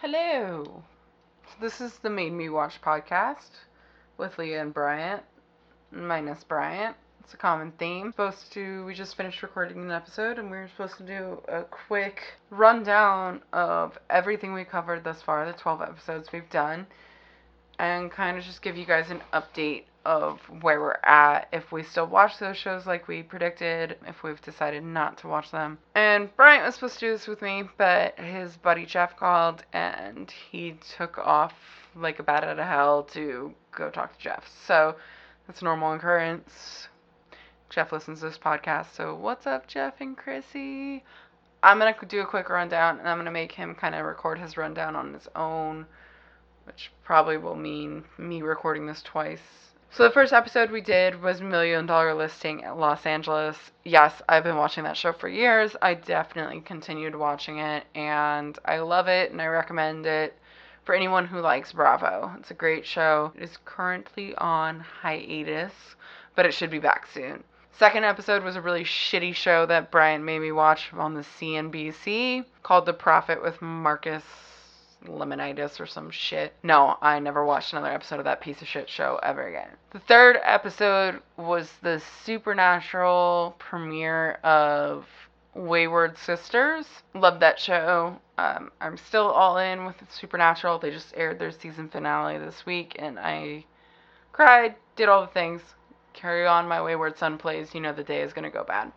Hello. This is the Made Me Watch podcast with Leah and Bryant, minus Bryant. It's a common theme. Supposed to, we just finished recording an episode and we were supposed to do a quick rundown of everything we covered thus far, the 12 episodes we've done, and kind of just give you guys an update of where we're at, if we still watch those shows like we predicted, if we've decided not to watch them. And Bryant was supposed to do this with me, but his buddy Jeff called and he took off like a bat out of hell to go talk to Jeff. So that's a normal occurrence. Jeff listens to this podcast, so what's up, Jeff and Chrissy? I'm gonna do a quick rundown and I'm gonna make him kind of record his rundown on his own, which probably will mean me recording this twice so the first episode we did was Million Dollar Listing at Los Angeles. Yes, I've been watching that show for years. I definitely continued watching it and I love it and I recommend it for anyone who likes Bravo. It's a great show. It is currently on hiatus, but it should be back soon. Second episode was a really shitty show that Bryant made me watch on the CNBC called The Profit with Marcus lemonitis or some shit. No, I never watched another episode of that piece of shit show ever again. The third episode was the supernatural premiere of Wayward Sisters. Love that show. Um, I'm still all in with Supernatural. They just aired their season finale this week, and I cried, did all the things. Carry on, my wayward son plays. You know the day is gonna go bad.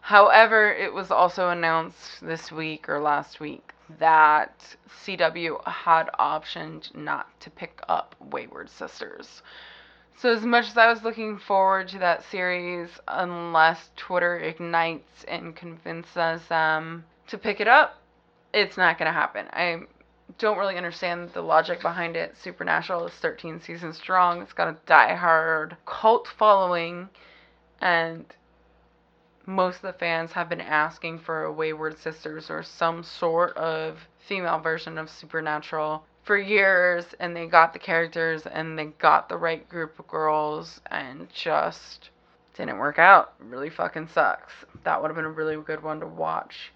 However, it was also announced this week or last week that CW had optioned not to pick up Wayward Sisters. So, as much as I was looking forward to that series, unless Twitter ignites and convinces them to pick it up, it's not going to happen. I don't really understand the logic behind it. Supernatural is 13 seasons strong, it's got a die-hard cult following, and most of the fans have been asking for a Wayward Sisters or some sort of female version of Supernatural for years, and they got the characters and they got the right group of girls, and just didn't work out. Really fucking sucks. That would have been a really good one to watch.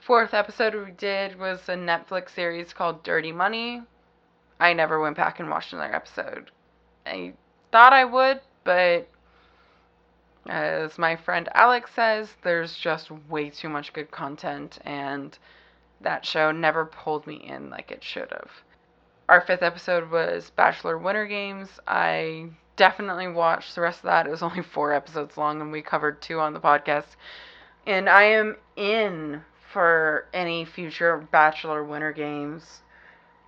Fourth episode we did was a Netflix series called Dirty Money. I never went back and watched another episode. I thought I would, but as my friend Alex says, there's just way too much good content, and that show never pulled me in like it should have. Our fifth episode was Bachelor Winter Games. I definitely watched the rest of that. It was only four episodes long, and we covered two on the podcast. And I am in for any future Bachelor Winter Games,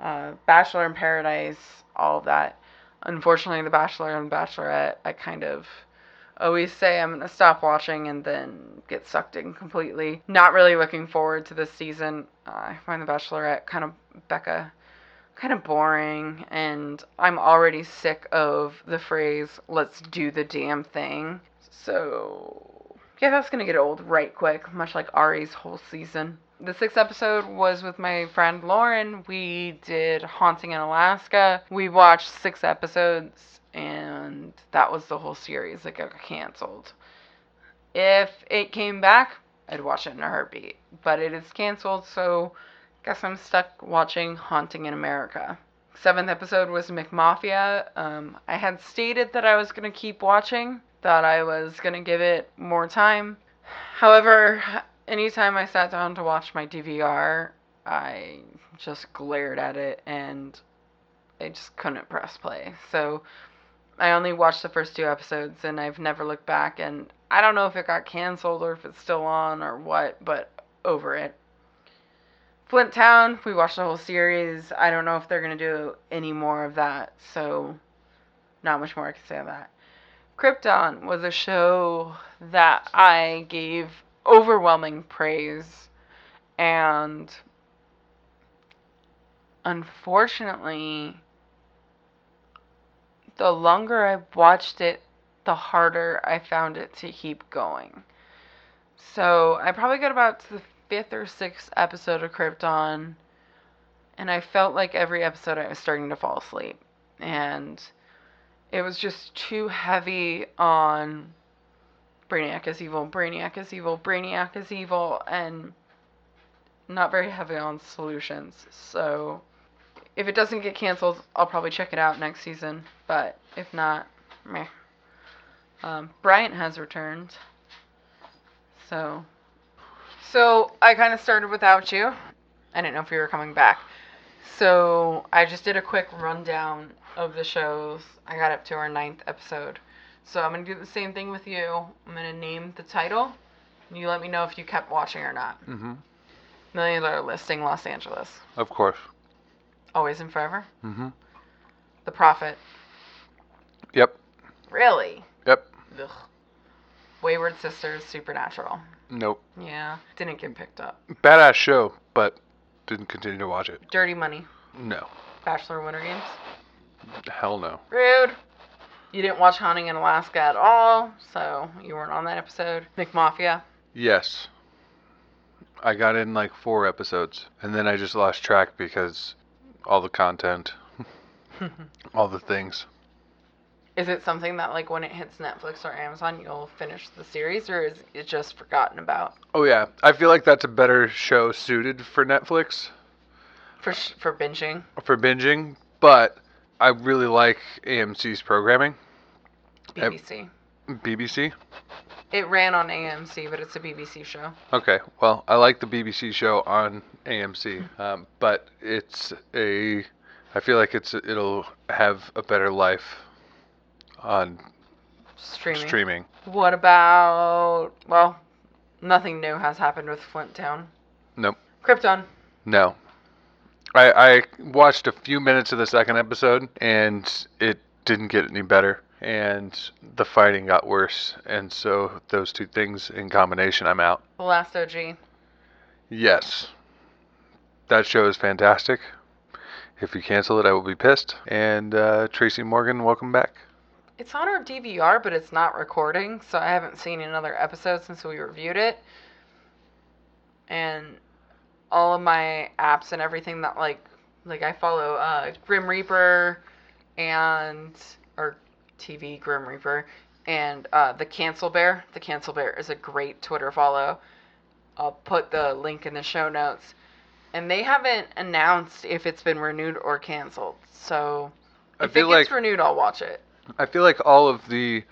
uh, Bachelor in Paradise, all of that. Unfortunately, The Bachelor and Bachelorette, I kind of always say I'm gonna stop watching and then get sucked in completely. Not really looking forward to this season. Uh, I find The Bachelorette kind of Becca kind of boring, and I'm already sick of the phrase "let's do the damn thing." So yeah, that's gonna get old right quick, much like Arie's whole season. The sixth episode was with my friend Lauren. We did Haunting in Alaska. We watched six episodes and that was the whole series that got canceled. If it came back, I'd watch it in a heartbeat, but it is canceled, so guess I'm stuck watching Haunting in America. Seventh episode was McMafia. Um, I had stated that I was gonna keep watching, that I was gonna give it more time. However, anytime I sat down to watch my DVR, I just glared at it and I just couldn't press play. So I only watched the first two episodes and I've never looked back and I don't know if it got canceled or if it's still on or what, but over it. Flint Town, we watched the whole series. I don't know if they're going to do any more of that, so not much more I can say on that. Krypton was a show that I gave overwhelming praise and unfortunately the longer I watched it, the harder I found it to keep going. So I probably got about to the fifth or sixth episode of Krypton, and I felt like every episode I was starting to fall asleep. And it was just too heavy on Brainiac is evil, Brainiac is evil, Brainiac is evil, and not very heavy on solutions. So if it doesn't get canceled, I'll probably check it out next season. But if not, meh. Um, Bryant has returned. So, so I kind of started without you. I didn't know if you were coming back. So I just did a quick rundown of the shows. I got up to our ninth episode. So I'm gonna do the same thing with you. I'm gonna name the title. And you let me know if you kept watching or not. Mm-hmm. Million Dollar Listing Los Angeles. Of course. Always and Forever. Mm-hmm. The Profit. Yep. Really? Yep. Ugh. Wayward Sisters. Supernatural. Nope. Yeah. Didn't get picked up. Badass show, but didn't continue to watch it. Dirty Money. No. Bachelor Winter Games. Hell no. Rude. You didn't watch Haunting in Alaska at all, so you weren't on that episode. McMafia. Yes. I got in like four episodes, and then I just lost track because all the content, all the things. Is it something that like when it hits Netflix or Amazon you'll finish the series or is it just forgotten about Oh yeah, I feel like that's a better show suited for Netflix for sh- for binging? for binging, but I really like AMC's programming. BBC. BBC. It ran on AMC, but it's a BBC show. Okay, well, I like the BBC show on AMC, um, but it's a. I feel like it's it'll have a better life on Streaming. streaming. What about well, nothing new has happened with Flint Town. Nope. Krypton. No. I I watched a few minutes of the second episode and it didn't get any better and the fighting got worse and so those two things in combination I'm out. The Last OG. Yes. That show is fantastic. If you cancel it, I will be pissed. And uh, Tracy Morgan, welcome back. It's on our DVR, but it's not recording, so I haven't seen another episode since we reviewed it. And all of my apps and everything that like like I follow uh Grim Reaper and or TV Grim Reaper and uh the Cancel Bear. The Cancel Bear is a great Twitter follow. I'll put the link in the show notes. And they haven't announced if it's been renewed or canceled. So I if it gets like renewed, I'll watch it. I feel like all of the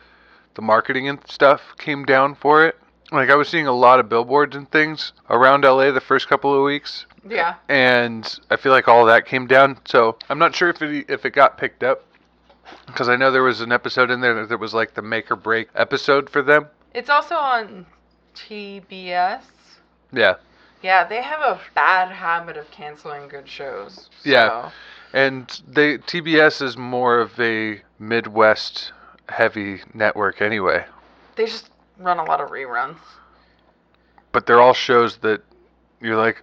the marketing and stuff came down for it. Like I was seeing a lot of billboards and things around LA the first couple of weeks, Yeah. and I feel like all of that came down. So I'm not sure if it if it got picked up because I know there was an episode in there that was like the make or break episode for them. It's also on TBS. Yeah, Yeah, they have a bad habit of canceling good shows. Yeah. and they TBS is more of a Midwest heavy network anyway. They just run a lot of reruns. But they're all shows that you're like,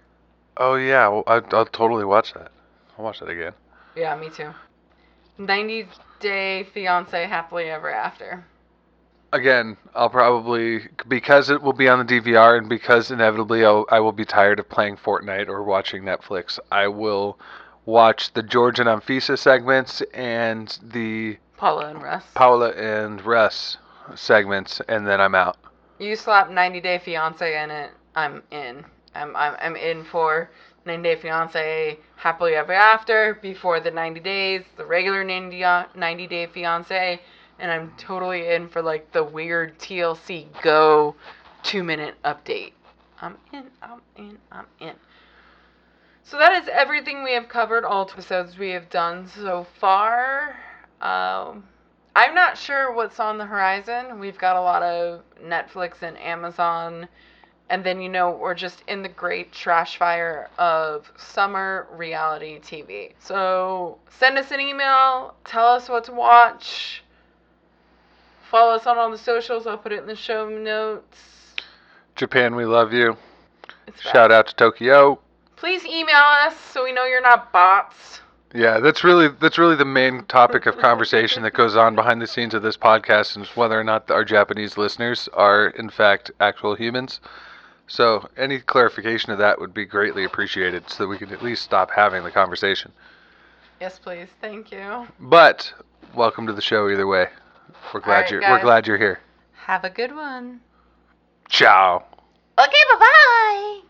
oh yeah, well, I, I'll totally watch that. I'll watch that again. Yeah, me too. 90 Day Fiance Happily Ever After. Again, I'll probably because it will be on the DVR and because inevitably I'll, I will be tired of playing Fortnite or watching Netflix. I will watch the George and Anfisa segments and the Paula and Russ. Paula and Russ segments, and then I'm out. you slap 90 Day Fiance in it, I'm in. I'm, I'm, I'm in for 90 Day Fiance Happily Ever After, before the 90 days, the regular 90, uh, 90 Day Fiance, and I'm totally in for like the weird TLC Go two minute update. I'm in, I'm in, I'm in. So that is everything we have covered, all episodes we have done so far. Um, I'm not sure what's on the horizon. We've got a lot of Netflix and Amazon. And then, you know, we're just in the great trash fire of summer reality TV. So send us an email. Tell us what to watch. Follow us on all the socials. I'll put it in the show notes. Japan, we love you. It's Shout out to Tokyo. Please email us so we know you're not bots. Yeah, that's really that's really the main topic of conversation that goes on behind the scenes of this podcast, and whether or not our Japanese listeners are in fact actual humans. So any clarification of that would be greatly appreciated, so that we can at least stop having the conversation. Yes, please. Thank you. But welcome to the show either way. We're glad Alright, you're guys. we're glad you're here. Have a good one. Ciao. Okay, bye bye.